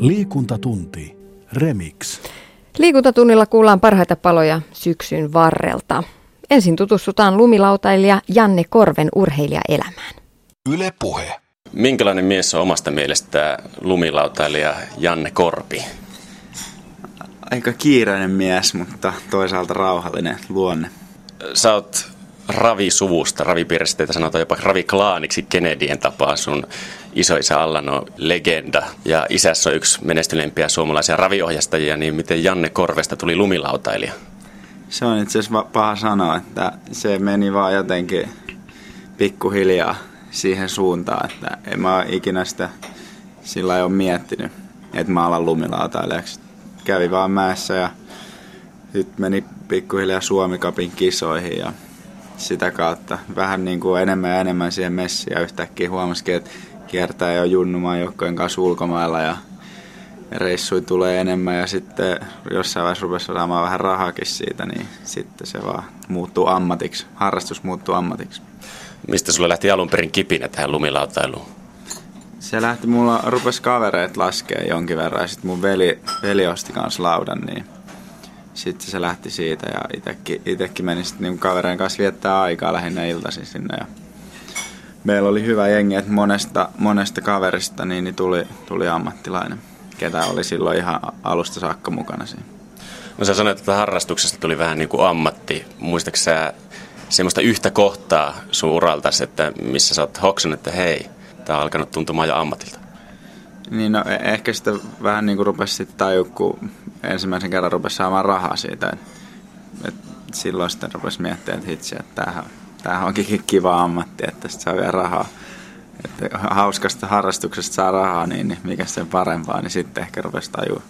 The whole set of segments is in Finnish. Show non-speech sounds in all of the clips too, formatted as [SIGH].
Liikuntatunti. Remix. Liikuntatunnilla kuullaan parhaita paloja syksyn varrelta. Ensin tutustutaan lumilautailija Janne Korven urheilijaelämään. Yle Puhe. Minkälainen mies on omasta mielestä lumilautailija Janne Korpi? Aika kiireinen mies, mutta toisaalta rauhallinen luonne. Sä oot Ravi-suvusta, Ravi-piirissä teitä sanotaan jopa Ravi-klaaniksi Kennedyen tapaa. Sun isoisä Allan on legenda ja isässä on yksi menestyneimpiä suomalaisia raviohjastajia, niin miten Janne Korvesta tuli lumilautailija? Se on itse asiassa paha sanoa, että se meni vaan jotenkin pikkuhiljaa siihen suuntaan, että en mä ikinä sitä sillä ei ole miettinyt, että mä alan lumilautailijaksi. Kävi vaan mäessä ja sitten meni pikkuhiljaa Suomikapin kisoihin ja sitä kautta vähän niin kuin enemmän ja enemmän siihen messiin ja yhtäkkiä huomasikin, että kiertää jo junnumaan joukkojen kanssa ulkomailla ja reissui tulee enemmän ja sitten jossain vaiheessa rupesi saamaan vähän rahakin siitä, niin sitten se vaan muuttuu ammatiksi, harrastus muuttuu ammatiksi. Mistä sulla lähti alun perin kipinä tähän lumilautailuun? Se lähti, mulla rupesi kavereet laskea jonkin verran ja sitten mun veli, veli osti kanssa laudan, niin sitten se lähti siitä ja itekin, itekin meni sitten niin kavereen kanssa viettää aikaa lähinnä iltaisin sinne ja meillä oli hyvä jengi, että monesta, monesta kaverista niin, niin tuli, tuli ammattilainen, ketä oli silloin ihan alusta saakka mukana siinä. No sä sanoit, että harrastuksesta tuli vähän niin kuin ammatti. Muistaaksä sä semmoista yhtä kohtaa sun uraltasi, että missä sä oot hoksun, että hei, tää on alkanut tuntumaan jo ammatilta? Niin no e- ehkä sitä vähän niin kuin rupesi sitten tajua, kun ensimmäisen kerran rupesi saamaan rahaa siitä. Et, et silloin sitten rupesi miettimään, että hitsi, että tämähän, tämähän onkin kiva ammatti, että tästä saa vielä rahaa. Että hauskasta harrastuksesta saa rahaa, niin, niin mikä sen parempaa, niin sitten ehkä rupesi tajua,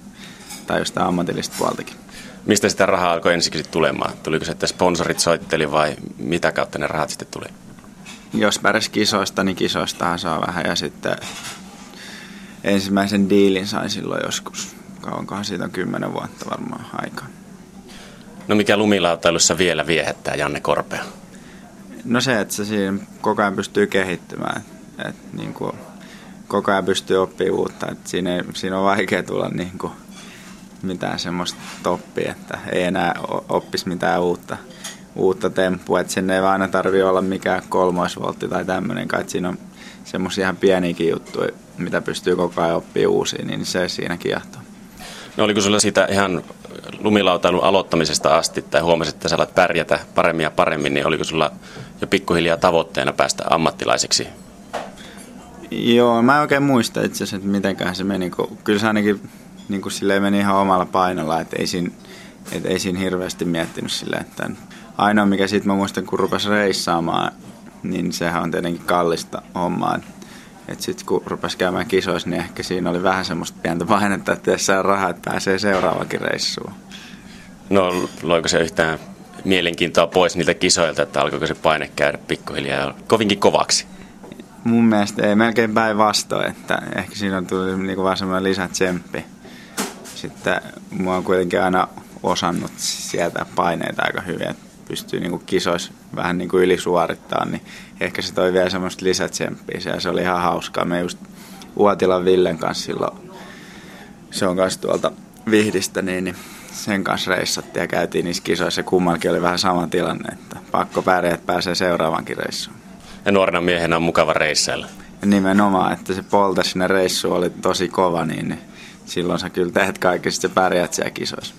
tajua sitä ammatillista puoltakin. Mistä sitä rahaa alkoi ensiksi tulemaan? Tuliko se, että sponsorit soitteli vai mitä kautta ne rahat sitten tuli? Jos pärjäs kisoista, niin kisoistahan saa vähän ja sitten ensimmäisen diilin sain silloin joskus. Kauankohan siitä on kymmenen vuotta varmaan aikaa. No mikä lumilautailussa vielä viehättää Janne Korpea? No se, että se siinä koko ajan pystyy kehittymään. Että niin kuin, koko ajan pystyy oppimaan uutta. Että siinä, ei, siinä on vaikea tulla niin kuin, mitään semmoista toppia, että ei enää oppisi mitään uutta, uutta temppua. Että sen ei aina tarvitse olla mikään kolmoisvoltti tai tämmöinen, että siinä on semmoisia ihan pieniäkin juttuja, mitä pystyy koko ajan oppimaan uusia, niin se siinä kiehtoo. No oliko sulla siitä ihan lumilautailun aloittamisesta asti, tai huomasit, että sä alat pärjätä paremmin ja paremmin, niin oliko sulla jo pikkuhiljaa tavoitteena päästä ammattilaiseksi? Joo, mä en oikein muista itse asiassa, että mitenkään se meni, kun kyllä se ainakin niin kuin silleen meni ihan omalla painolla, että ei siinä, että ei siinä hirveästi miettinyt silleen, että ainoa mikä sitten mä muistan, kun rupesi reissaamaan, niin sehän on tietenkin kallista hommaa. Että sitten kun rupesi käymään kisoissa, niin ehkä siinä oli vähän semmoista pientä painetta, että saa rahaa, että pääsee seuraavakin reissuun. No loiko se yhtään mielenkiintoa pois niiltä kisoilta, että alkoiko se paine käydä pikkuhiljaa kovinkin kovaksi? Mun mielestä ei melkein päinvastoin, että ehkä siinä tuli niinku vaan semmoinen lisätsemppi. Sitten mua on kuitenkin aina osannut sieltä paineita aika hyvin, että pystyy niinku kisoissa vähän niinku ylisuorittaa, niin ehkä se toi vielä semmoista lisätsemppiä se oli ihan hauskaa. Me just Uotilan Villen kanssa silloin, se on kanssa tuolta Vihdistä, niin, niin sen kanssa reissattiin ja käytiin niissä kisoissa. Kummallakin oli vähän sama tilanne, että pakko pärjää, että pääsee seuraavankin reissuun. Ja nuorena miehenä on mukava reissailla. Nimenomaan, että se polta sinne reissu oli tosi kova, niin, niin silloin sä kyllä teet kaikki, sitten pärjäät siellä kisoissa.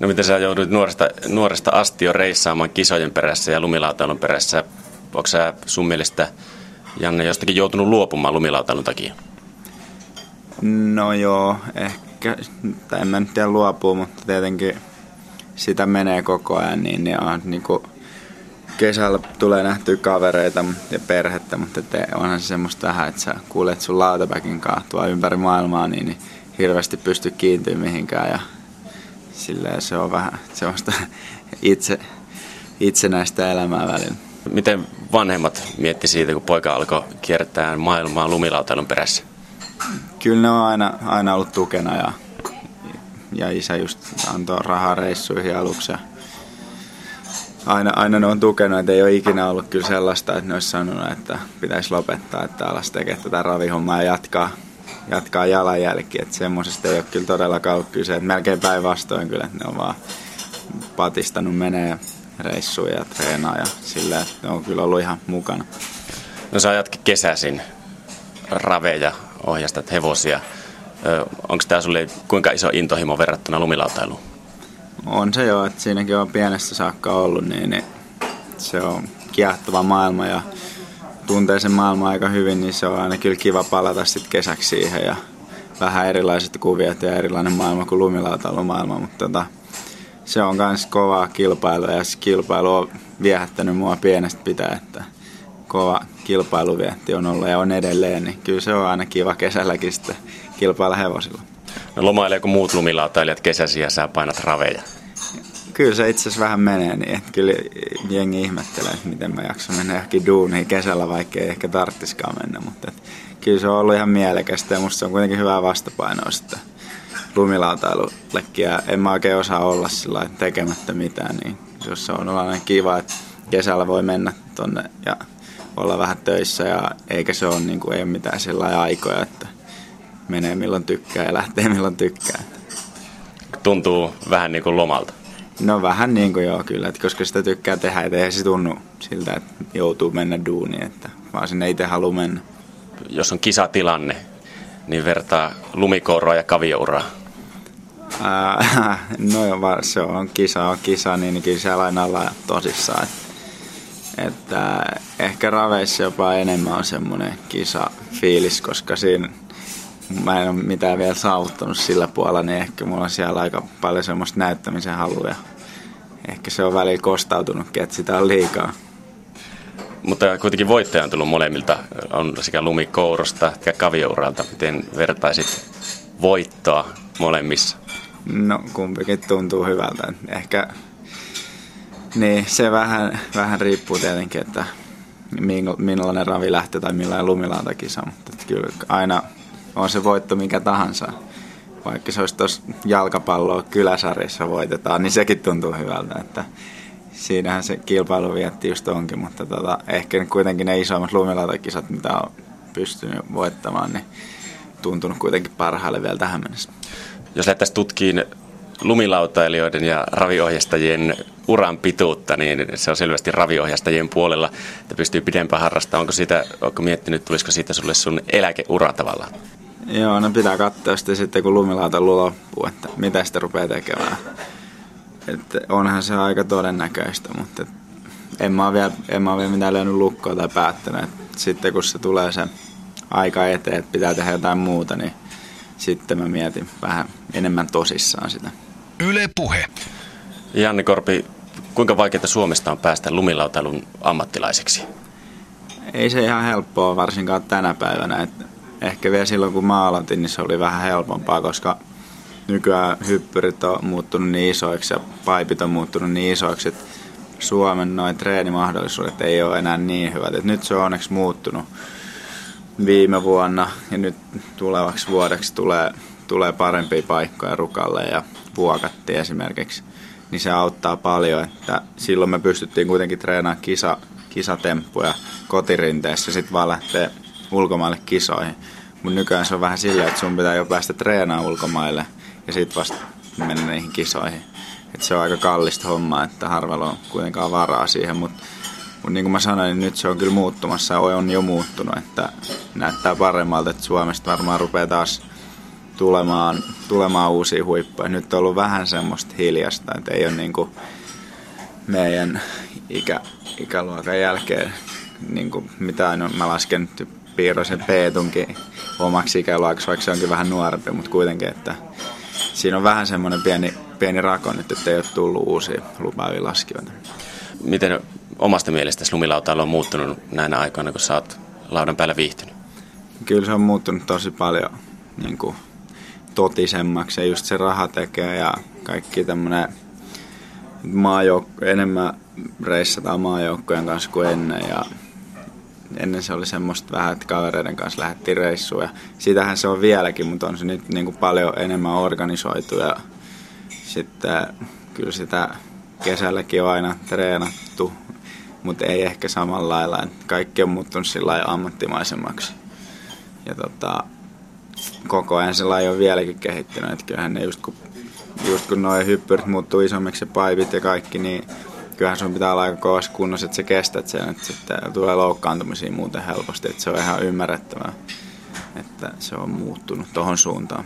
No miten sä joudut nuoresta, nuoresta asti jo reissaamaan kisojen perässä ja lumilautailun perässä? Onko sä sun mielestä, Janne, jostakin joutunut luopumaan lumilautailun takia? No joo, ehkä, tai en mä nyt tiedä luopua, mutta tietenkin sitä menee koko ajan, niin, niin on niin kuin, kesällä tulee nähtyä kavereita ja perhettä, mutta te, onhan se semmoista tähän, että sä kuulet sun lautapäkin kanssa ympäri maailmaa, niin, niin hirveästi pysty kiintyä mihinkään ja silleen se on vähän semmoista [LAUGHS] itse, itsenäistä elämää välillä. Miten vanhemmat mietti siitä, kun poika alkoi kiertää maailmaa lumilautailun perässä? Kyllä ne on aina, aina ollut tukena ja, ja isä just antoi rahaa reissuihin aluksi. Ja aina, aina ne on tukenut, että ei ole ikinä ollut kyllä sellaista, että ne olisi sanonut, että pitäisi lopettaa, että alas tekee tätä ravihommaa ja jatkaa, jatkaa jalanjälki. Että semmoisesta ei ole kyllä todellakaan ollut kyse. Että melkein päinvastoin kyllä, että ne on vaan patistanut menee reissuja ja treenaa ja sillä, että ne on kyllä ollut ihan mukana. No sä ajatkin kesäisin raveja, ohjastat hevosia. Onko tämä sulle kuinka iso intohimo verrattuna lumilautailuun? On se jo, että siinäkin on pienestä saakka ollut, niin, niin se on kiehtova maailma ja tuntee sen maailman aika hyvin, niin se on aina kyllä kiva palata sitten kesäksi siihen ja vähän erilaiset kuviot ja erilainen maailma kuin lumilautailumaailma, mutta tota, se on myös kovaa kilpailua ja se kilpailu on viehättänyt mua pienestä pitää, että kova kilpailuvietti on ollut ja on edelleen, niin kyllä se on aina kiva kesälläkin sitten kilpailla hevosilla. No lomaileeko muut lumilautailijat kesäsi ja sä painat raveja? Kyllä se itse asiassa vähän menee niin, että kyllä jengi ihmettelee, että miten mä jaksan mennä johonkin duuniin kesällä, vaikka ei ehkä tarttiskaan mennä, mutta että kyllä se on ollut ihan mielekästä ja musta se on kuitenkin hyvää vastapainoa sitten lumilautailullekin ja en mä oikein osaa olla sillä tekemättä mitään, niin jos se on ollut kiva, että kesällä voi mennä tonne ja olla vähän töissä ja eikä se ole, niin kuin, ei ole mitään sellaisia aikoja, että menee milloin tykkää ja lähtee milloin tykkää. Tuntuu vähän niin kuin lomalta. No vähän niin kuin joo kyllä, että koska sitä tykkää tehdä, että eihän se tunnu siltä, että joutuu mennä duuniin, että vaan sinne itse haluaa mennä. Jos on kisatilanne, niin vertaa lumikouroa ja kaviouraa. Ää, [LAUGHS] no joo, se on kisa on kisa, niin kyllä siellä aina ollaan tosissaan. Että että ehkä raveissa jopa enemmän on semmoinen kisa-fiilis, koska siinä mä en ole mitään vielä saavuttanut sillä puolella, niin ehkä mulla on siellä aika paljon semmoista näyttämisen haluja. Ehkä se on välillä kostautunutkin, että sitä on liikaa. Mutta kuitenkin voittaja on tullut molemmilta, on sekä lumikourosta että kaviouralta. Miten vertaisit voittoa molemmissa? No kumpikin tuntuu hyvältä. Ehkä niin, se vähän, vähän riippuu tietenkin, että millainen ravi lähtee tai millainen lumilautakisa, mutta kyllä aina on se voitto mikä tahansa. Vaikka se olisi tuossa jalkapalloa kyläsarjassa voitetaan, niin sekin tuntuu hyvältä, että siinähän se kilpailu vietti just onkin, mutta tota, ehkä kuitenkin ne isommat lumilautakisat, mitä on pystynyt voittamaan, niin tuntunut kuitenkin parhaalle vielä tähän mennessä. Jos lähdettäisiin tutkiin lumilautailijoiden ja raviohjastajien uran pituutta, niin se on selvästi raviohjastajien puolella, että pystyy pidempään harrastamaan. Onko, siitä, onko miettinyt, tulisiko siitä sulle sun eläkeura tavallaan? Joo, no pitää katsoa sitten, sitten kun lumilautailu loppuu, että mitä sitä rupeaa tekemään. Että onhan se aika todennäköistä, mutta en mä vielä, en mä vielä mitään löynyt lukkoa tai päättänyt. Että sitten kun se tulee se aika eteen, että pitää tehdä jotain muuta, niin sitten mä mietin vähän enemmän tosissaan sitä. Yle Puhe. Janne Korpi, kuinka vaikeaa Suomesta on päästä lumilautailun ammattilaiseksi? Ei se ihan helppoa, varsinkaan tänä päivänä. Et ehkä vielä silloin kun mä aloitin, niin se oli vähän helpompaa, koska nykyään hyppyrit on muuttunut niin isoiksi ja paipit on muuttunut niin isoiksi, että Suomen noin treenimahdollisuudet ei ole enää niin hyvät. Et nyt se on onneksi muuttunut viime vuonna ja nyt tulevaksi vuodeksi tulee, tulee parempia paikkoja Rukalle ja Vuokatti esimerkiksi, niin se auttaa paljon, että silloin me pystyttiin kuitenkin treenaamaan kisa, kisatemppuja kotirinteessä sitten vaan lähteä ulkomaille kisoihin. Mutta nykyään se on vähän silleen, että sun pitää jo päästä treenaamaan ulkomaille ja sitten vasta mennä niihin kisoihin. Et se on aika kallista hommaa, että harvalla on kuitenkaan varaa siihen, mutta mutta niin kuin mä sanoin, niin nyt se on kyllä muuttumassa ja on jo muuttunut, että näyttää paremmalta, että Suomesta varmaan rupeaa taas tulemaan, tulemaan uusia huippuja. Nyt on ollut vähän semmoista hiljasta, että ei ole niin kuin meidän ikä, ikäluokan jälkeen niin kuin mitään, no, mä lasken Piirosen Peetunkin omaksi ikäluokaksi, vaikka se onkin vähän nuorempi, mutta kuitenkin, että siinä on vähän semmoinen pieni, pieni rako nyt, että ei ole tullut uusia lupaavia laskijoita. Miten omasta mielestäsi lumilautailu on muuttunut näinä aikoina, kun sä oot laudan päällä viihtynyt? Kyllä se on muuttunut tosi paljon niin kuin, totisemmaksi ja just se raha tekee ja kaikki tämmöinen maajouk- enemmän reissataan maajoukkojen kanssa kuin ennen ja ennen se oli semmoista vähän, että kavereiden kanssa lähdettiin reissuun ja sitähän se on vieläkin, mutta on se nyt niin kuin paljon enemmän organisoitu ja sitten kyllä sitä kesälläkin on aina treenattu mutta ei ehkä samalla lailla. Kaikki on muuttunut sillä ammattimaisemmaksi. Ja tota, koko ajan se laji on vieläkin kehittynyt. Että kyllähän ne just kun, just kun noin hyppyrit muuttuu isommiksi ja paipit ja kaikki, niin kyllähän sun pitää olla aika kovassa kunnossa, että sä kestät sen, että sitten tulee loukkaantumisia muuten helposti, että se on ihan ymmärrettävää, että se on muuttunut tuohon suuntaan.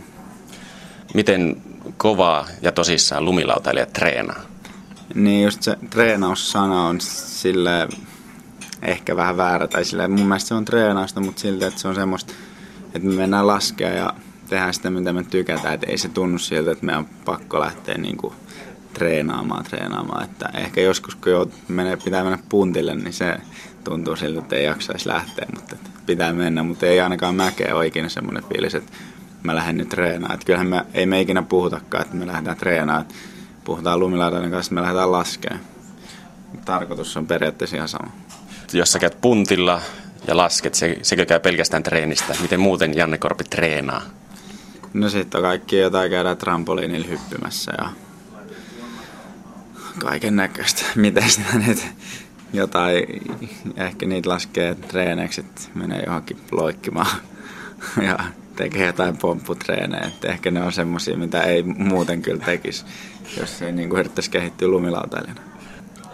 Miten kovaa ja tosissaan lumilautailijat treenaa? Niin just se treenaussana on sille ehkä vähän väärä, tai sille mun mielestä se on treenausta, mutta silti, että se on semmoista, että me mennään laskea ja tehdään sitä, mitä me tykätään, että ei se tunnu siltä, että meidän on pakko lähteä niin kuin treenaamaan, treenaamaan. Että ehkä joskus, kun jo menee, pitää mennä puntille, niin se tuntuu siltä, että ei jaksaisi lähteä, mutta pitää mennä. Mutta ei ainakaan mäkeä ole ikinä semmoinen fiilis, että mä lähden nyt treenaamaan. Että kyllähän me, ei me ikinä puhutakaan, että me lähdetään treenaamaan. Puhutaan lumilautainen kanssa, että me lähdetään laskemaan. Tarkoitus on periaatteessa ihan sama. Jos sä käyt puntilla ja lasket, se, sekö käy pelkästään treenistä? Miten muuten Janne Korpi treenaa? No sitten on kaikki jotain käydään trampoliinilla hyppymässä ja kaiken näköistä. [LAUGHS] Miten sitä nyt jotain, ehkä niitä laskee treeneiksi, että menee johonkin loikkimaan [LAUGHS] ja tekee jotain pompputreenejä. Että ehkä ne on semmosia, mitä ei muuten kyllä tekisi, jos ei niin yrittäisi kehittyä lumilautailijana.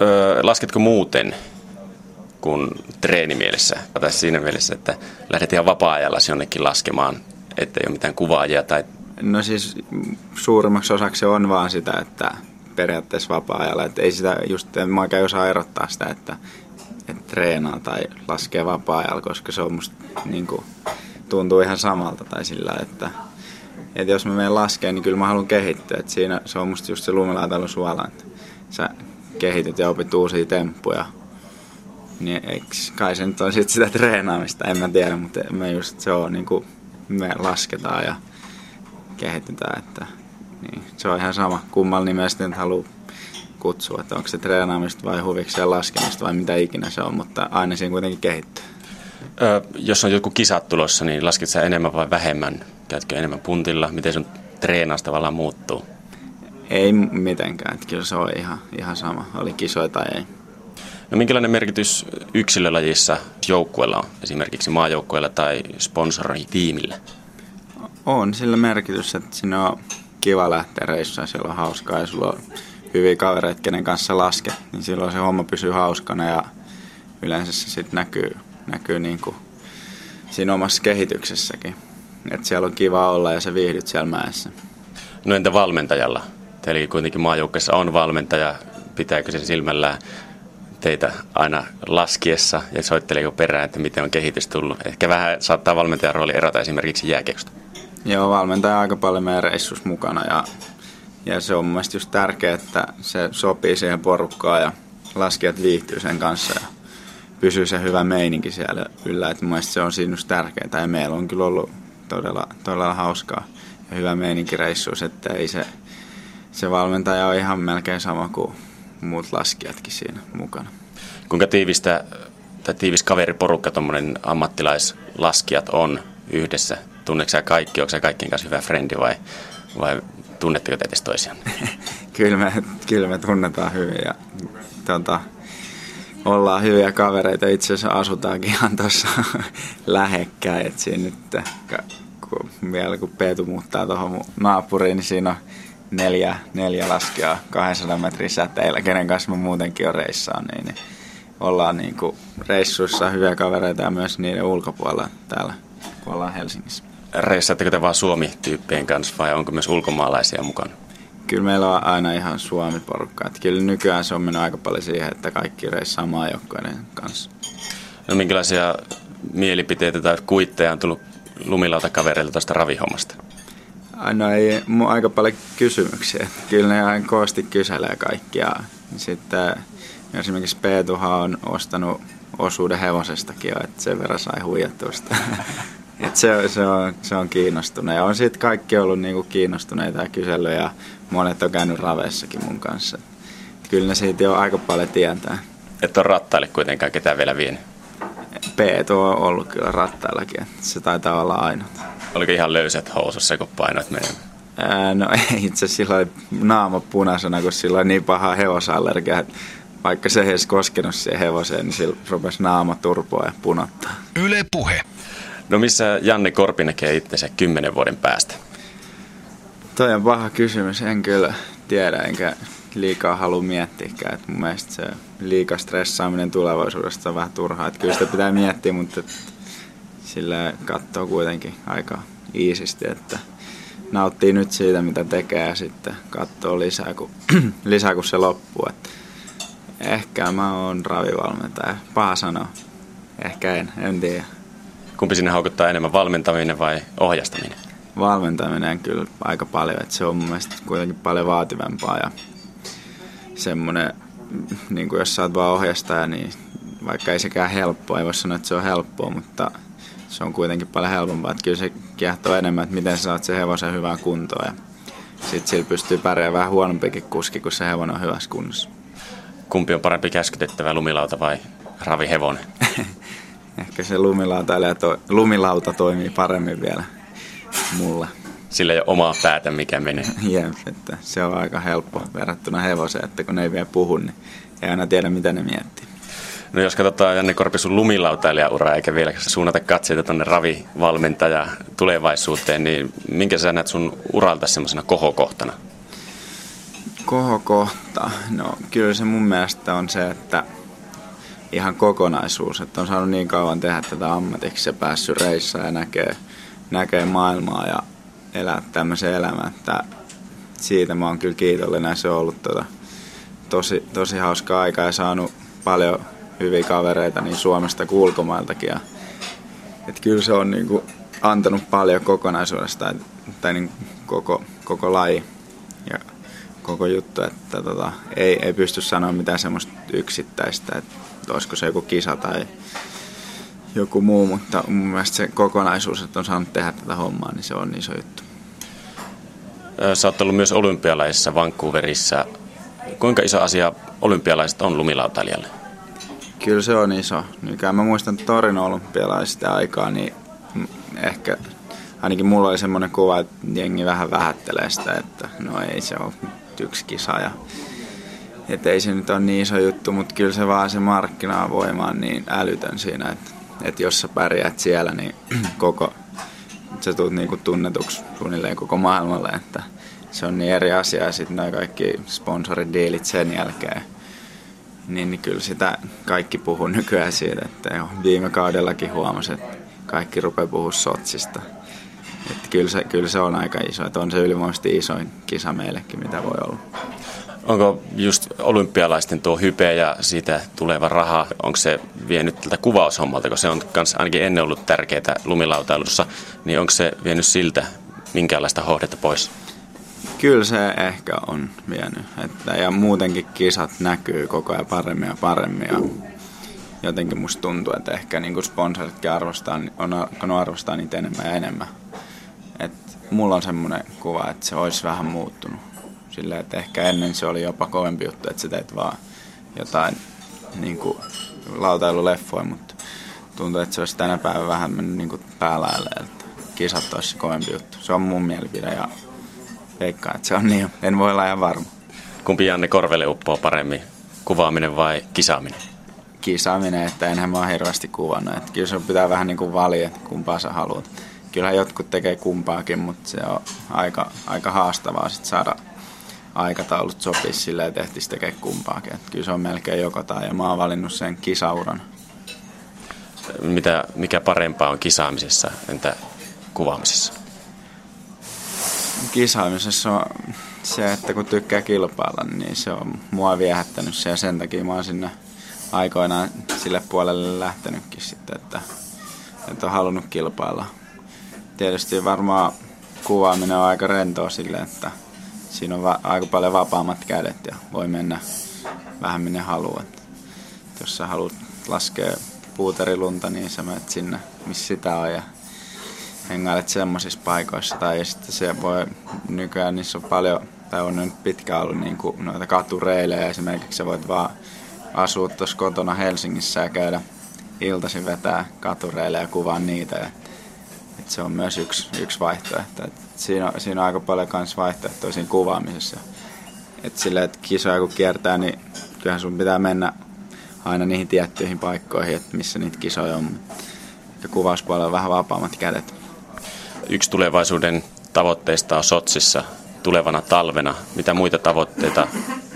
Öö, lasketko muuten kuin treenimielessä? Tai siinä mielessä, että lähdet ihan vapaa-ajalla jonnekin laskemaan, ettei ole mitään kuvaajia tai... No siis suurimmaksi osaksi on vaan sitä, että periaatteessa vapaa-ajalla. Että ei sitä just, en mä oikein osaa erottaa sitä, että, että treenaa tai laskee vapaa-ajalla, koska se on musta niin kuin, tuntuu ihan samalta tai sillä, että, että jos mä menen laskeen, niin kyllä mä haluan kehittyä. Että siinä se on musta just se lumilaitailu suola, että sä kehityt ja opit uusia temppuja. Niin eiks, kai se nyt on sit sitä treenaamista, en mä tiedä, mutta me just se on niin kuin me lasketaan ja kehitytään, että niin se on ihan sama, kummalla nimellä nyt haluaa kutsua, että onko se treenaamista vai huviksi ja laskemista vai mitä ikinä se on, mutta aina siinä kuitenkin kehittyy. Ö, jos on joku kisat tulossa, niin lasket sä enemmän vai vähemmän? Käytkö enemmän puntilla? Miten sun treenaus tavallaan muuttuu? Ei mitenkään, että kyllä se on ihan, ihan sama, oli kisoja tai ei. No minkälainen merkitys yksilölajissa joukkueella on, esimerkiksi maajoukkueella tai sponsoritiimillä? On sillä merkitys, että siinä on kiva lähteä reissuun, siellä on hauskaa ja sulla on hyviä kavereita, kenen kanssa lasket, niin silloin se homma pysyy hauskana ja yleensä se sitten näkyy, näkyy niin kuin siinä omassa kehityksessäkin. Että siellä on kiva olla ja sä viihdyt siellä mäessä. No entä valmentajalla? Teillä kuitenkin maajoukkeessa on valmentaja. Pitääkö se silmällä teitä aina laskiessa ja soitteleeko perään, että miten on kehitys tullut? Ehkä vähän saattaa valmentajan rooli erota esimerkiksi jääkiekosta. Joo, valmentaja on aika paljon meidän reissus mukana ja, ja se on mun mielestä just tärkeää, että se sopii siihen porukkaan ja laskijat viihtyy sen kanssa ja pysyy se hyvä meininki siellä yllä. Että mun mielestä se on siinä just tärkeää ja meillä on kyllä ollut todella, todella hauskaa ja hyvä meininki reissuus, että ei se, se valmentaja on ihan melkein sama kuin muut laskijatkin siinä mukana. Kuinka tiivistä tai tiivis kaveriporukka tuommoinen ammattilaislaskijat on yhdessä Tunneeko sä kaikki, onko sä kaikkien kanssa hyvä frendi vai, vai tunnetteko te edes toisiaan? [LAUGHS] kyllä, me, kyllä me tunnetaan hyvin ja tota, ollaan hyviä kavereita. Itse asiassa asutaankin ihan tuossa [LAUGHS] lähekkäin. Et siinä nyt, kun, vielä kun Peetu muuttaa tuohon naapuriin, niin siinä on neljä, neljä laskijaa 200 metrin säteillä, kenen kanssa mä muutenkin on reissaan. Niin, niin ollaan niin kuin reissuissa hyviä kavereita ja myös niiden ulkopuolella täällä, kun ollaan Helsingissä reissaatteko te vaan Suomi-tyyppien kanssa vai onko myös ulkomaalaisia mukana? Kyllä meillä on aina ihan Suomi-porukka. Että kyllä nykyään se on mennyt aika paljon siihen, että kaikki reissaa maajoukkoiden kanssa. No minkälaisia mielipiteitä tai kuitteja on tullut lumilautakavereilta tuosta ravihommasta? No ei, aika paljon kysymyksiä. Kyllä ne ihan koosti kyselee kaikkia. Sitten esimerkiksi Peetuhan on ostanut osuuden hevosestakin jo, että sen verran sai huijattua sitä [LAUGHS] et se, se, on, se on kiinnostunut. Ja on sitten kaikki ollut niinku kiinnostuneita ja kysellyt ja monet on käynyt raveissakin mun kanssa. Et kyllä ne siitä jo aika paljon tietää. Et on rattaille kuitenkaan ketään vielä vienyt? Peetu on ollut kyllä rattaillakin. Se taitaa olla ainut. Oliko ihan löysät housussa, kun painoit menemään? Ää, no ei [LAUGHS] itse sillä naama punaisena, kun sillä on niin paha hevosallergia, että vaikka se ei edes koskenut siihen hevoseen, niin sillä rupesi naama turpoa ja punottaa. Yle puhe. No missä Janne Korpi näkee itsensä kymmenen vuoden päästä? Toi on paha kysymys, en kyllä tiedä enkä liikaa halua miettiäkään. Et mun mielestä se liika stressaaminen tulevaisuudesta on vähän turhaa. Et kyllä sitä pitää miettiä, mutta sillä katsoo kuitenkin aika iisisti, että nauttii nyt siitä, mitä tekee ja sitten katsoo lisää, kun, [CLEARS THROAT] lisää, kun se loppuu. Et ehkä mä oon ravivalmentaja. Paha sanoa. Ehkä en, en tiedä. Kumpi sinne haukuttaa enemmän, valmentaminen vai ohjastaminen? Valmentaminen kyllä aika paljon, että se on mun mielestä kuitenkin paljon vaativampaa ja semmoinen, niin kuin jos sä oot vaan ohjastaja, niin vaikka ei sekään helppoa, ei voi sanoa, että se on helppoa, mutta se on kuitenkin paljon helpompaa. Että kyllä se kiehtoo enemmän, että miten sä saat sen hevosen hyvää kuntoa ja sitten sillä pystyy pärjäämään vähän huonompikin kuski, kun se hevonen on hyvässä kunnossa. Kumpi on parempi käskytettävä, lumilauta vai ravihevonen? [LAUGHS] Ehkä se lumilauta, to, lumilauta toimii paremmin vielä mulla. Sillä ei ole omaa päätä, mikä menee. [LAUGHS] Jep, että se on aika helppo verrattuna hevoseen, että kun ne ei vielä puhu, niin ei aina tiedä, mitä ne miettii. No jos katsotaan Janne Korpi sun lumilautailijaura eikä vielä suunnata katseita tuonne ravivalmentaja tulevaisuuteen, niin minkä sä näet sun uralta semmoisena kohokohtana? Kohokohta? No kyllä se mun mielestä on se, että ihan kokonaisuus, että on saanut niin kauan tehdä tätä ammatiksi ja päässyt reissaan ja näkee, näkee maailmaa ja elää tämmöisen elämän, että siitä mä oon kyllä kiitollinen. Se on ollut tota, tosi, tosi hauska aika ja saanut paljon hyviä kavereita niin Suomesta kuin ulkomailtakin. Ja, et kyllä se on niinku antanut paljon kokonaisuudesta tai niin koko, koko laji ja koko juttu, että tota, ei, ei pysty sanoa mitään semmoista yksittäistä, että olisiko se joku kisa tai joku muu, mutta mun mielestä se kokonaisuus, että on saanut tehdä tätä hommaa, niin se on iso juttu. Sä oot ollut myös olympialaisissa Vancouverissa. Kuinka iso asia olympialaiset on lumilautailijalle? Kyllä se on iso. Mikä mä muistan Torin olympialaisista aikaa, niin ehkä ainakin mulla oli semmoinen kuva, että jengi vähän vähättelee sitä, että no ei se ole yksi kisa. Ja, että ei se nyt ole niin iso juttu, mutta kyllä se vaan se markkinavoima on niin älytön siinä, että, että jos sä pärjäät siellä, niin [CLEARS THROAT] koko, sä tulet niinku tunnetuksi suunnilleen koko maailmalle, että se on niin eri asia ja sitten nämä kaikki sponsoridiilit sen jälkeen. Niin, niin kyllä sitä kaikki puhuu nykyään siitä, että jo viime kaudellakin huomasi, että kaikki rupeaa puhua Sotsista. Että kyllä, se, kyllä se on aika iso, että on se ylivoimaisesti isoin kisa meillekin, mitä voi olla. Onko just olympialaisten tuo hype ja siitä tuleva raha, onko se vienyt tältä kuvaushommalta, kun se on kans ainakin ennen ollut tärkeää lumilautailussa, niin onko se vienyt siltä minkäänlaista hohdetta pois? Kyllä se ehkä on vienyt. Että, ja muutenkin kisat näkyy koko ajan paremmin ja paremmin. Ja jotenkin musta tuntuu, että ehkä niin sponsoritkin arvostaa, on alkanut arvostaa niitä enemmän ja enemmän. Et mulla on semmoinen kuva, että se olisi vähän muuttunut. Silleen, että ehkä ennen se oli jopa kovempi juttu, että sä teet vaan jotain niin kuin lautailuleffoja, mutta tuntuu, että se olisi tänä päivänä vähän mennyt niin päälaille, että kisat olisi kovempi juttu. Se on mun mielipide ja veikkaan, että se on niin. En voi olla ihan varma. Kumpi Janne Korvelle uppoo paremmin, kuvaaminen vai kisaaminen? Kisaaminen, että enhän mä hirveästi kuvannut. Että kyllä se pitää vähän niin kuin valia, että kumpaa sä haluat. Kyllähän jotkut tekee kumpaakin, mutta se on aika, aika haastavaa sit saada aikataulut sopii silleen, että ehtis tekee kumpaakin. Että kyllä se on melkein joko tai, ja mä oon valinnut sen kisauran. Mitä, mikä parempaa on kisaamisessa, entä kuvaamisessa? Kisaamisessa on se, että kun tykkää kilpailla, niin se on mua viehättänyt se ja sen takia mä oon sinne aikoinaan sille puolelle lähtenytkin sitten, että, että on halunnut kilpailla. Tietysti varmaan kuvaaminen on aika rentoa sille, että siinä on va- aika paljon vapaammat kädet ja voi mennä vähän minne haluat. Jos sä haluat laskea puuterilunta, niin sä menet sinne, missä sitä on ja hengailet semmoisissa paikoissa. Tai sitten se voi nykyään, niissä on paljon, tai on nyt pitkään ollut niin kuin noita katureilejä. Esimerkiksi sä voit vaan asua tuossa kotona Helsingissä ja käydä iltaisin vetää katureille ja kuvaa niitä. Ja, et se on myös yksi, yksi vaihtoehto. Et siinä, on, siinä on aika paljon myös vaihtoehtoja siinä kuvaamisessa. Et sille, että kisoja kun kiertää, niin kyllähän sun pitää mennä aina niihin tiettyihin paikkoihin, että missä niitä kisoja on. ja kuvauspuolella vähän vapaammat kädet. Yksi tulevaisuuden tavoitteista on Sotsissa tulevana talvena. Mitä muita tavoitteita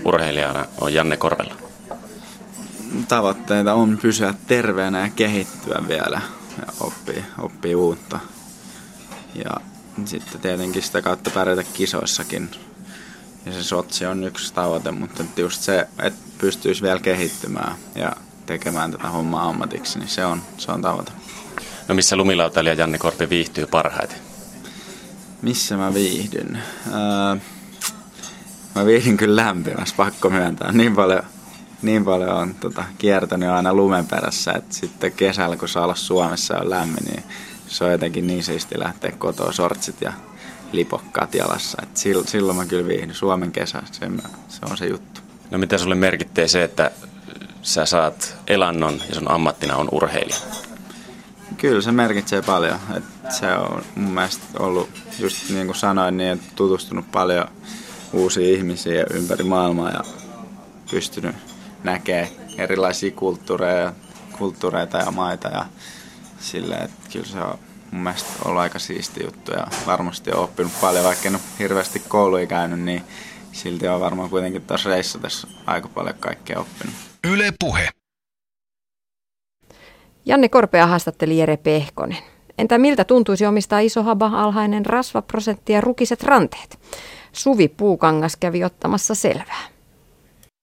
urheilijana on Janne Korvella? Tavoitteita on pysyä terveenä ja kehittyä vielä ja oppii, oppii uutta. Ja sitten tietenkin sitä kautta pärjätä kisoissakin. Ja se Sotsi on yksi tavoite, mutta just se, että pystyisi vielä kehittymään ja tekemään tätä hommaa ammatiksi, niin se on, se on tavoite. No missä lumilautailija Janne Korpi viihtyy parhaiten? Missä mä viihdyn? Öö, mä viihdyn kyllä lämpimässä, pakko myöntää. Niin paljon, niin paljon on tota, kiertänyt aina lumen perässä, että sitten kesällä, kun saa olla Suomessa on lämmin, niin se on jotenkin niin siisti lähteä kotoa sortsit ja lipokkaat jalassa. Et silloin mä kyllä viihdyn Suomen kesä, se, se on se juttu. No mitä sulle merkittää se, että sä saat elannon ja sun ammattina on urheilija? Kyllä se merkitsee paljon. Et se on mun mielestä ollut, just niin kuin sanoin, niin, tutustunut paljon uusia ihmisiä ympäri maailmaa ja pystynyt näkemään erilaisia kulttuureja, kulttuureita ja maita ja silleen, että kyllä se on mun mielestä ollut aika siisti juttu ja varmasti on oppinut paljon, vaikka en ole hirveästi kouluja käynyt, niin silti on varmaan kuitenkin tässä reissatessa aika paljon kaikkea oppinut. Yle Puhe. Janne Korpea haastatteli Jere Pehkonen. Entä miltä tuntuisi omistaa iso haba, alhainen rasvaprosentti ja rukiset ranteet? Suvi Puukangas kävi ottamassa selvää.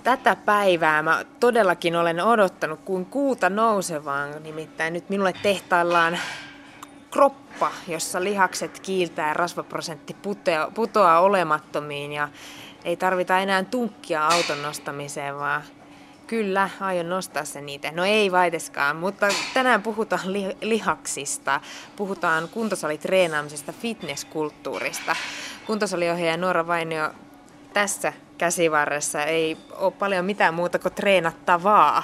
Tätä päivää mä todellakin olen odottanut kuin kuuta nousevaan. Nimittäin nyt minulle tehtaillaan kroppa, jossa lihakset kiiltää ja rasvaprosentti putoaa, putoaa olemattomiin ja ei tarvita enää tunkkia auton nostamiseen, vaan Kyllä, aion nostaa sen niitä. No ei vaiteskaan, mutta tänään puhutaan li- lihaksista, puhutaan kuntosalitreenaamisesta, fitnesskulttuurista. Kuntosaliohjaaja Noora Vainio tässä käsivarressa ei ole paljon mitään muuta kuin treenattavaa.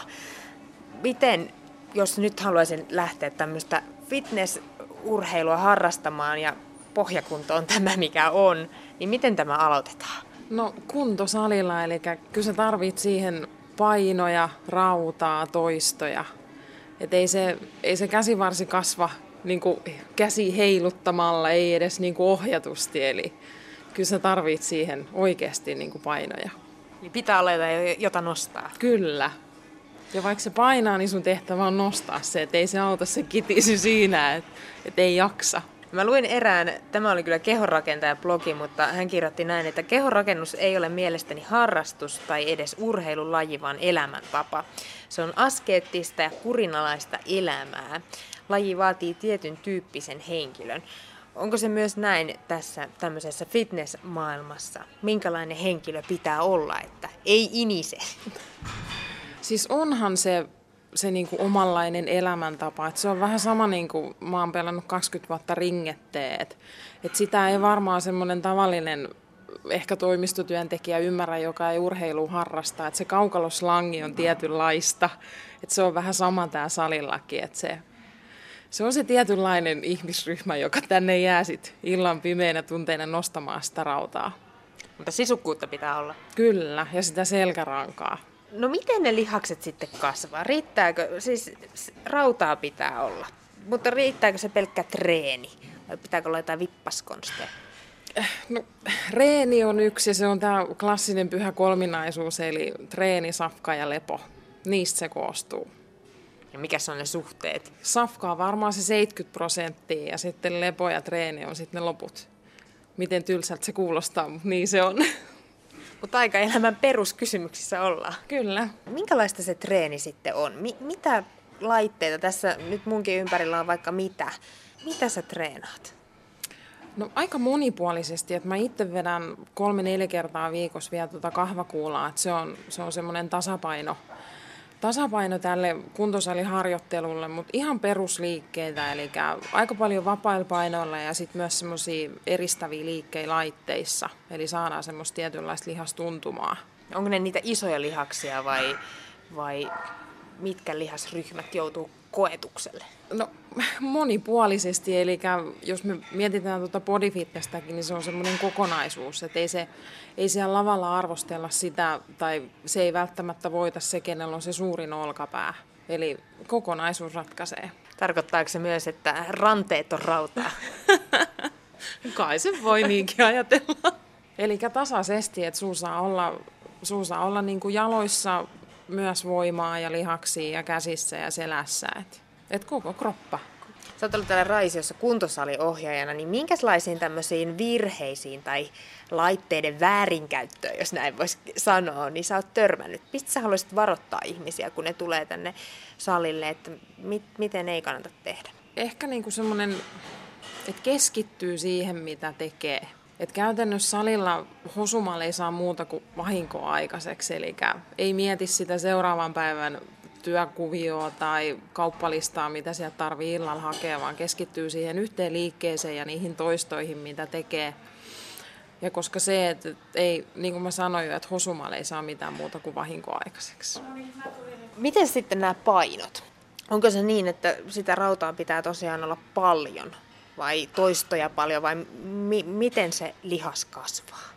Miten, jos nyt haluaisin lähteä tämmöistä fitnessurheilua harrastamaan ja pohjakunto on tämä mikä on, niin miten tämä aloitetaan? No kuntosalilla, eli kyllä sä tarvit siihen painoja, rautaa, toistoja. Et ei, se, ei se käsivarsi kasva niin kuin käsi heiluttamalla, ei edes niin kuin ohjatusti. Eli kyllä sä tarvit siihen oikeasti niin kuin painoja. Niin pitää olla jota nostaa. Kyllä. Ja vaikka se painaa, niin sun tehtävä on nostaa se, että ei se auta se kitisi siinä, että, että ei jaksa. Mä luin erään, tämä oli kyllä kehonrakentaja blogi, mutta hän kirjoitti näin, että kehonrakennus ei ole mielestäni harrastus tai edes urheilulaji, vaan elämäntapa. Se on askeettista ja kurinalaista elämää. Laji vaatii tietyn tyyppisen henkilön. Onko se myös näin tässä tämmöisessä fitnessmaailmassa? Minkälainen henkilö pitää olla, että ei inise? Siis onhan se se niin kuin omanlainen elämäntapa. Et se on vähän sama, niin kuin mä oon pelannut 20 vuotta ringetteet. Et sitä ei varmaan semmoinen tavallinen ehkä toimistotyöntekijä ymmärrä, joka ei urheilu harrasta. Et se kaukaloslangi on tietynlaista. Et se on vähän sama tämä salillakin. Et se, se on se tietynlainen ihmisryhmä, joka tänne jää sit illan pimeinä tunteina nostamaan sitä rautaa. Mutta sisukkuutta pitää olla. Kyllä, ja sitä selkärankaa. No miten ne lihakset sitten kasvaa? Riittääkö, siis rautaa pitää olla, mutta riittääkö se pelkkä treeni? Vai pitääkö olla jotain vippaskonsteja? No, reeni on yksi ja se on tämä klassinen pyhä kolminaisuus, eli treeni, safka ja lepo. Niistä se koostuu. Ja mikä on ne suhteet? Safka on varmaan se 70 prosenttia ja sitten lepo ja treeni on sitten ne loput. Miten tylsältä se kuulostaa, mutta niin se on. Mutta aika elämän peruskysymyksissä ollaan. Kyllä. Minkälaista se treeni sitten on? Mi- mitä laitteita tässä nyt munkin ympärillä on vaikka mitä? Mitä sä treenaat? No aika monipuolisesti, että mä itse vedän kolme-neljä kertaa viikossa vielä tuota kahvakuulaa, että se on, se on semmoinen tasapaino tasapaino tälle kuntosaliharjoittelulle, mutta ihan perusliikkeitä, eli aika paljon vapailla painoilla ja sitten myös semmoisia eristäviä liikkeitä laitteissa, eli saadaan semmoista tietynlaista lihastuntumaa. Onko ne niitä isoja lihaksia vai, vai mitkä lihasryhmät joutuu koetukselle? No [LAUGHS] monipuolisesti, eli jos me mietitään tuota bodyfitnesstäkin, niin se on semmoinen kokonaisuus, että ei, se, ei siellä lavalla arvostella sitä, tai se ei välttämättä voita se, kenellä on se suurin olkapää. Eli kokonaisuus ratkaisee. Tarkoittaako se myös, että ranteet on rautaa? [LAUGHS] Kai se voi niinkin ajatella. [LAUGHS] Eli tasaisesti, että suu saa olla, suu saa olla niin kuin jaloissa myös voimaa ja lihaksia ja käsissä ja selässä. Et, et koko kroppa. Sä oot ollut täällä Raisiossa kuntosaliohjaajana, niin minkälaisiin tämmöisiin virheisiin tai laitteiden väärinkäyttöön, jos näin voisi sanoa, niin sä oot törmännyt. Mistä sä haluaisit varoittaa ihmisiä, kun ne tulee tänne salille, että mit, miten ei kannata tehdä? Ehkä niinku semmoinen, että keskittyy siihen, mitä tekee. Et käytännössä salilla hosumalle ei saa muuta kuin vahinkoa aikaiseksi, eli ei mieti sitä seuraavan päivän työkuvioa tai kauppalistaa, mitä sieltä tarvii illalla hakea, vaan keskittyy siihen yhteen liikkeeseen ja niihin toistoihin, mitä tekee. Ja koska se, että ei, niin kuin mä sanoin jo, että hosumalle ei saa mitään muuta kuin vahinkoa aikaiseksi. Miten sitten nämä painot? Onko se niin, että sitä rautaa pitää tosiaan olla paljon vai toistoja paljon vai mi- miten se lihas kasvaa?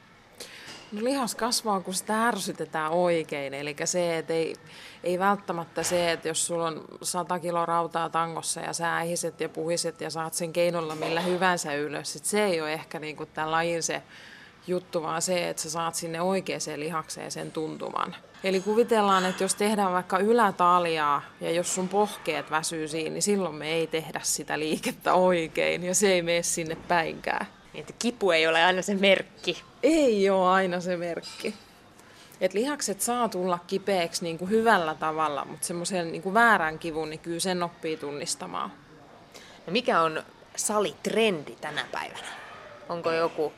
No lihas kasvaa, kun sitä ärsytetään oikein. Eli se, että ei, ei välttämättä se, että jos sulla on 100 kiloa rautaa tangossa ja sä ähiset ja puhiset ja saat sen keinolla millä hyvänsä ylös, se ei ole ehkä niin kuin tämän lajin se juttu, vaan se, että sä saat sinne oikeaan lihakseen sen tuntuman. Eli kuvitellaan, että jos tehdään vaikka ylätaljaa ja jos sun pohkeet väsyy siinä, niin silloin me ei tehdä sitä liikettä oikein ja se ei mene sinne päinkään. Niin, että kipu ei ole aina se merkki. Ei ole aina se merkki. Et lihakset saa tulla kipeäksi niin kuin hyvällä tavalla, mutta semmoisen niin kuin väärän kivun, niin kyllä sen oppii tunnistamaan. No mikä on salitrendi tänä päivänä? Onko joku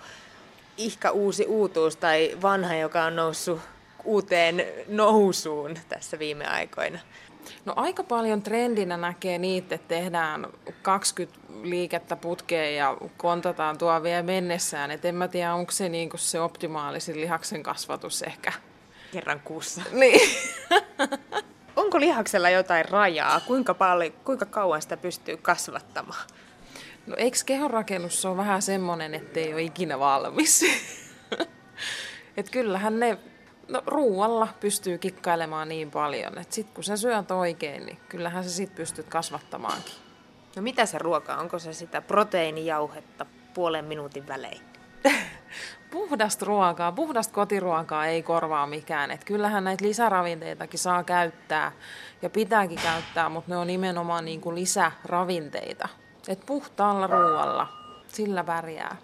ihka uusi uutuus tai vanha, joka on noussut uuteen nousuun tässä viime aikoina? No aika paljon trendinä näkee niitä, että tehdään 20 liikettä putkeen ja kontataan tuo vielä mennessään. Et en mä tiedä, onko se niinku se optimaalisin lihaksen kasvatus ehkä. Kerran kuussa. [LAUGHS] Niin. onko lihaksella jotain rajaa? Kuinka, paljon, kuinka kauan sitä pystyy kasvattamaan? No eikö kehonrakennus on vähän semmoinen, ettei ole ikinä valmis? [LAUGHS] Et kyllähän ne no, ruualla pystyy kikkailemaan niin paljon, että sitten kun sä syöt oikein, niin kyllähän sä sit pystyt kasvattamaankin. No mitä se ruoka Onko se sitä proteiinijauhetta puolen minuutin välein? [LAUGHS] puhdasta ruokaa, puhdasta kotiruokaa ei korvaa mikään. Et kyllähän näitä lisäravinteitakin saa käyttää ja pitääkin käyttää, mutta ne on nimenomaan niin kuin lisäravinteita. Et puhtaalla ruoalla, sillä värjää.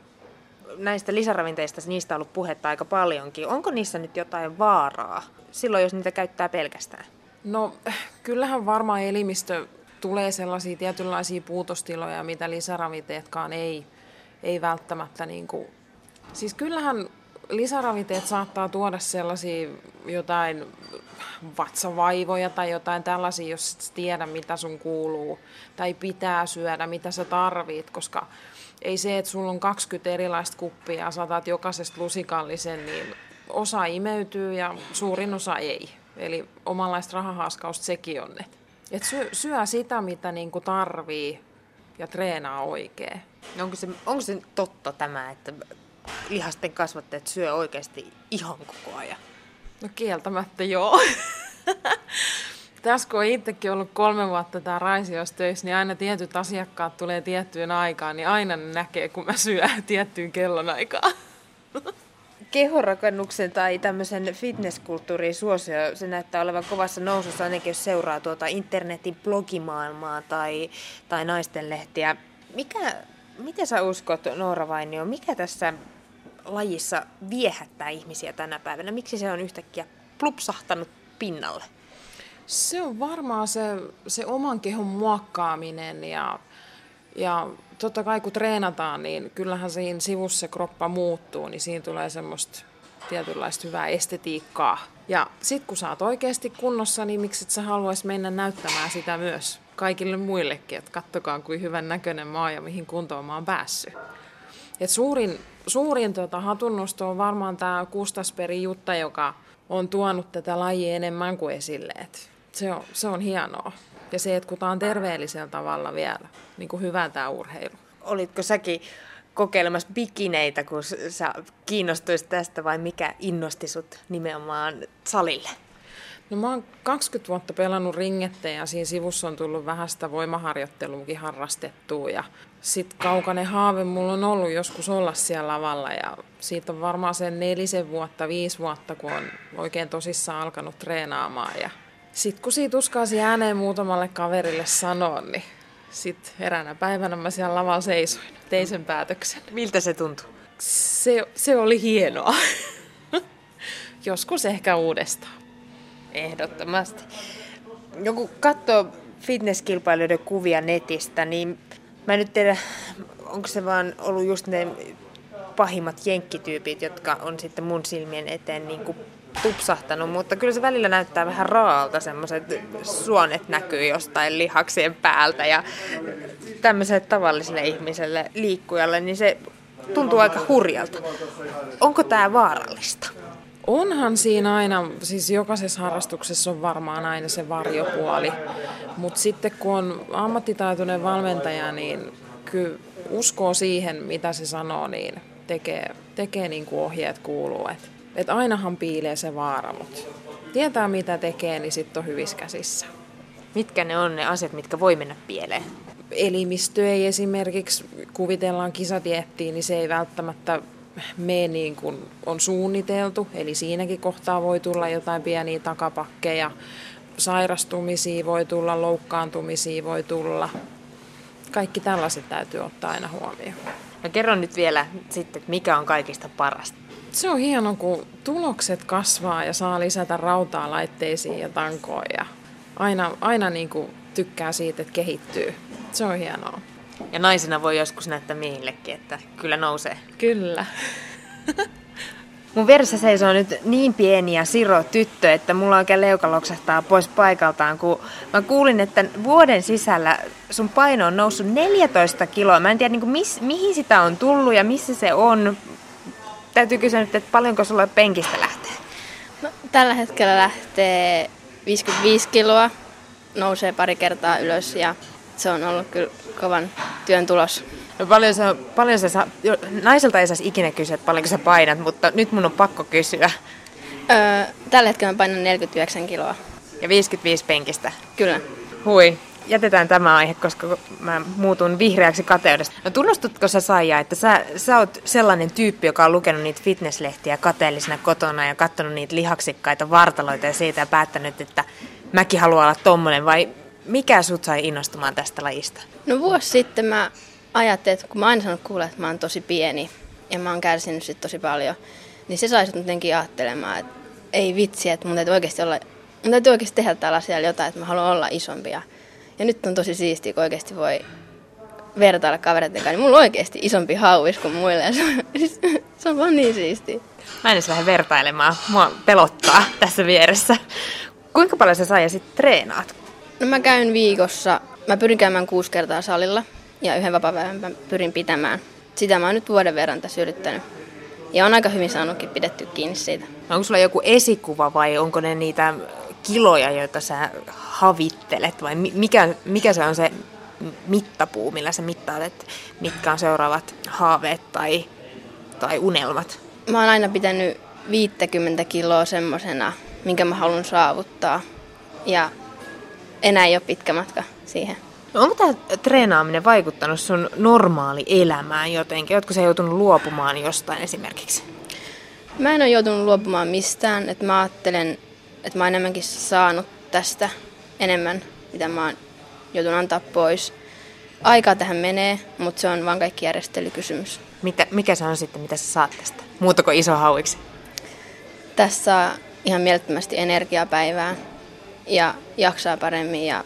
Näistä lisäravinteista, niistä on ollut puhetta aika paljonkin. Onko niissä nyt jotain vaaraa silloin, jos niitä käyttää pelkästään? No kyllähän varmaan elimistö tulee sellaisia tietynlaisia puutostiloja, mitä lisäravinteetkaan ei, ei välttämättä niin kuin... Siis kyllähän lisäravinteet saattaa tuoda sellaisia jotain vatsavaivoja tai jotain tällaisia, jos et tiedä mitä sun kuuluu tai pitää syödä, mitä sä tarvit, koska ei se, että sulla on 20 erilaista kuppia ja saatat jokaisesta lusikallisen, niin osa imeytyy ja suurin osa ei. Eli omanlaista rahahaskausta sekin on. Et syö, syö sitä, mitä niinku tarvii ja treenaa oikein. Onko, se, onko se totta tämä, että lihasten kasvattajat syö oikeasti ihan koko ajan? No kieltämättä joo. [LAUGHS] Tässä kun on itsekin ollut kolme vuotta tämä Raisiossa töissä, niin aina tietyt asiakkaat tulee tiettyyn aikaan, niin aina ne näkee, kun mä syön [LAUGHS] tiettyyn kellonaikaan. Kehorakennuksen tai tämmöisen fitnesskulttuurin suosio, se näyttää olevan kovassa nousussa, ainakin jos seuraa tuota internetin blogimaailmaa tai, tai naistenlehtiä. Mikä, mitä sä uskot, Noora Vainio, mikä tässä lajissa viehättää ihmisiä tänä päivänä? Miksi se on yhtäkkiä plupsahtanut pinnalle? Se on varmaan se, se oman kehon muokkaaminen ja, ja totta kai kun treenataan, niin kyllähän siinä sivussa se kroppa muuttuu, niin siinä tulee semmoista tietynlaista hyvää estetiikkaa. Ja sit kun sä oot oikeasti kunnossa, niin miksi et sä haluaisi mennä näyttämään sitä myös kaikille muillekin, että kattokaa kuin hyvän näköinen maa ja mihin kuntoon mä oon päässyt. Et suurin suurin tota, hatunnosto on varmaan tämä Kustasperi Jutta, joka on tuonut tätä lajia enemmän kuin esille. Et se, on, se on hienoa. Ja se, että kun tämä on terveellisellä tavalla vielä, niin kuin hyvä tämä urheilu. Olitko säkin kokeilemassa bikineitä, kun sä kiinnostuisit tästä vai mikä innosti sut nimenomaan salille? No mä oon 20 vuotta pelannut ringettä ja siinä sivussa on tullut vähän sitä voimaharjoitteluakin harrastettua. Ja sitten kaukainen haave mulla on ollut joskus olla siellä lavalla ja siitä on varmaan sen nelisen vuotta, viisi vuotta, kun on oikein tosissaan alkanut treenaamaan. Ja sitten kun siitä uskaasi ääneen muutamalle kaverille sanoa, niin sitten eräänä päivänä mä siellä lavalla seisoin, tein sen päätöksen. Miltä se tuntui? Se, se oli hienoa. [LAUGHS] Joskus ehkä uudestaan. Ehdottomasti. Joku katsoo fitnesskilpailijoiden kuvia netistä, niin mä en nyt tiedä, onko se vaan ollut just ne pahimmat jenkkityypit, jotka on sitten mun silmien eteen niin kuin tupsahtanut, mutta kyllä se välillä näyttää vähän raalta, semmoiset suonet näkyy jostain lihaksien päältä ja tämmöiselle tavalliselle ihmiselle liikkujalle, niin se tuntuu aika hurjalta. Onko tämä vaarallista? Onhan siinä aina, siis jokaisessa harrastuksessa on varmaan aina se varjopuoli, mutta sitten kun on ammattitaitoinen valmentaja, niin kyllä uskoo siihen, mitä se sanoo, niin tekee, tekee niin kuin ohjeet kuuluu. Et, et ainahan piilee se vaara, mutta tietää mitä tekee, niin sitten on hyvissä käsissä. Mitkä ne on ne asiat, mitkä voi mennä pieleen? Elimistö ei esimerkiksi, kuvitellaan kisatiettiin, niin se ei välttämättä mene niin kuin on suunniteltu. Eli siinäkin kohtaa voi tulla jotain pieniä takapakkeja, sairastumisia voi tulla, loukkaantumisia voi tulla. Kaikki tällaiset täytyy ottaa aina huomioon. No kerro nyt vielä sitten, että mikä on kaikista parasta. Se on hienoa, kun tulokset kasvaa ja saa lisätä rautaa laitteisiin ja tankoon. Ja aina, aina niin kuin tykkää siitä, että kehittyy. Se on hienoa. Ja naisena voi joskus näyttää miehillekin, että kyllä nousee. Kyllä. [LAUGHS] Mun veressä seisoo nyt niin pieni ja siro tyttö, että mulla oikein leuka loksahtaa pois paikaltaan, kun mä kuulin, että vuoden sisällä sun paino on noussut 14 kiloa. Mä en tiedä, niin kuin, miss, mihin sitä on tullut ja missä se on. Täytyy kysyä nyt, että paljonko sulla penkistä lähtee? No, tällä hetkellä lähtee 55 kiloa, nousee pari kertaa ylös ja se on ollut kyllä kovan työn tulos. No paljon se, paljon saa, naiselta ei saisi ikinä kysyä, että paljonko sä painat, mutta nyt mun on pakko kysyä. Öö, tällä hetkellä mä painan 49 kiloa. Ja 55 penkistä. Kyllä. Hui. Jätetään tämä aihe, koska mä muutun vihreäksi kateudesta. No tunnustutko sä Saija, että sä, sä oot sellainen tyyppi, joka on lukenut niitä fitnesslehtiä kateellisena kotona ja katsonut niitä lihaksikkaita vartaloita ja siitä ja päättänyt, että mäkin haluan olla tommonen vai mikä sut sai innostumaan tästä lajista? No vuosi sitten mä ajattelin, että kun mä aina sanonut kuulla, että mä oon tosi pieni ja mä oon kärsinyt sit tosi paljon, niin se sai sut jotenkin ajattelemaan, että ei vitsi, että mun täytyy oikeasti, olla, mun täytyy oikeasti tehdä tällä asialla jotain, että mä haluan olla isompi. Ja, ja nyt on tosi siistiä, kun oikeasti voi vertailla kavereiden kanssa, niin mulla on oikeasti isompi hauis kuin muille. Ja se, on, [LAUGHS] se on vaan niin siistiä. Mä en edes lähde vertailemaan. Mua pelottaa tässä vieressä. Kuinka paljon sä saa ja sitten treenaat? No mä käyn viikossa, mä pyrin käymään kuusi kertaa salilla ja yhden vapaa mä pyrin pitämään. Sitä mä oon nyt vuoden verran tässä yrittänyt. Ja on aika hyvin saanutkin pidetty kiinni siitä. Onko sulla joku esikuva vai onko ne niitä kiloja, joita sä havittelet vai mikä, mikä se on se mittapuu, millä sä mittaat, että mitkä on seuraavat haaveet tai, tai unelmat? Mä oon aina pitänyt 50 kiloa semmosena, minkä mä haluan saavuttaa. Ja enää ei ole pitkä matka siihen. No onko tämä treenaaminen vaikuttanut sun normaali elämään jotenkin? Oletko sä joutunut luopumaan jostain esimerkiksi? Mä en ole joutunut luopumaan mistään. Että mä ajattelen, että mä oon enemmänkin saanut tästä enemmän, mitä mä oon joutunut antaa pois. Aikaa tähän menee, mutta se on vaan kaikki järjestelykysymys. Mitä, mikä se on sitten, mitä sä saat tästä? Muuta kuin iso hauiksi? Tässä saa ihan mielettömästi energiaa päivään ja jaksaa paremmin ja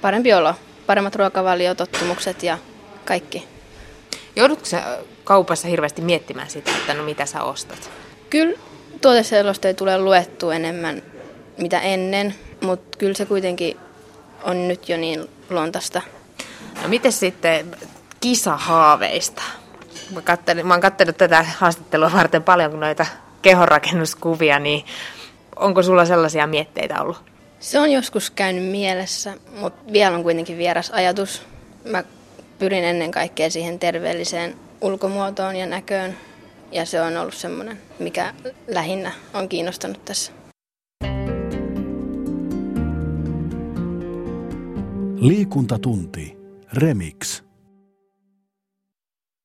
parempi olo, paremmat ruokavaliotottumukset ja kaikki. Joudutko sä kaupassa hirveästi miettimään sitä, että no mitä sä ostat? Kyllä tuoteselosteja tulee luettu enemmän mitä ennen, mutta kyllä se kuitenkin on nyt jo niin luontaista. No miten sitten kisahaaveista? Mä, kattelin, mä oon katsellut tätä haastattelua varten paljon noita kehonrakennuskuvia, niin onko sulla sellaisia mietteitä ollut? Se on joskus käynyt mielessä, mutta vielä on kuitenkin vieras ajatus. Mä pyrin ennen kaikkea siihen terveelliseen ulkomuotoon ja näköön, ja se on ollut semmoinen, mikä lähinnä on kiinnostanut tässä. Liikuntatunti. Remix.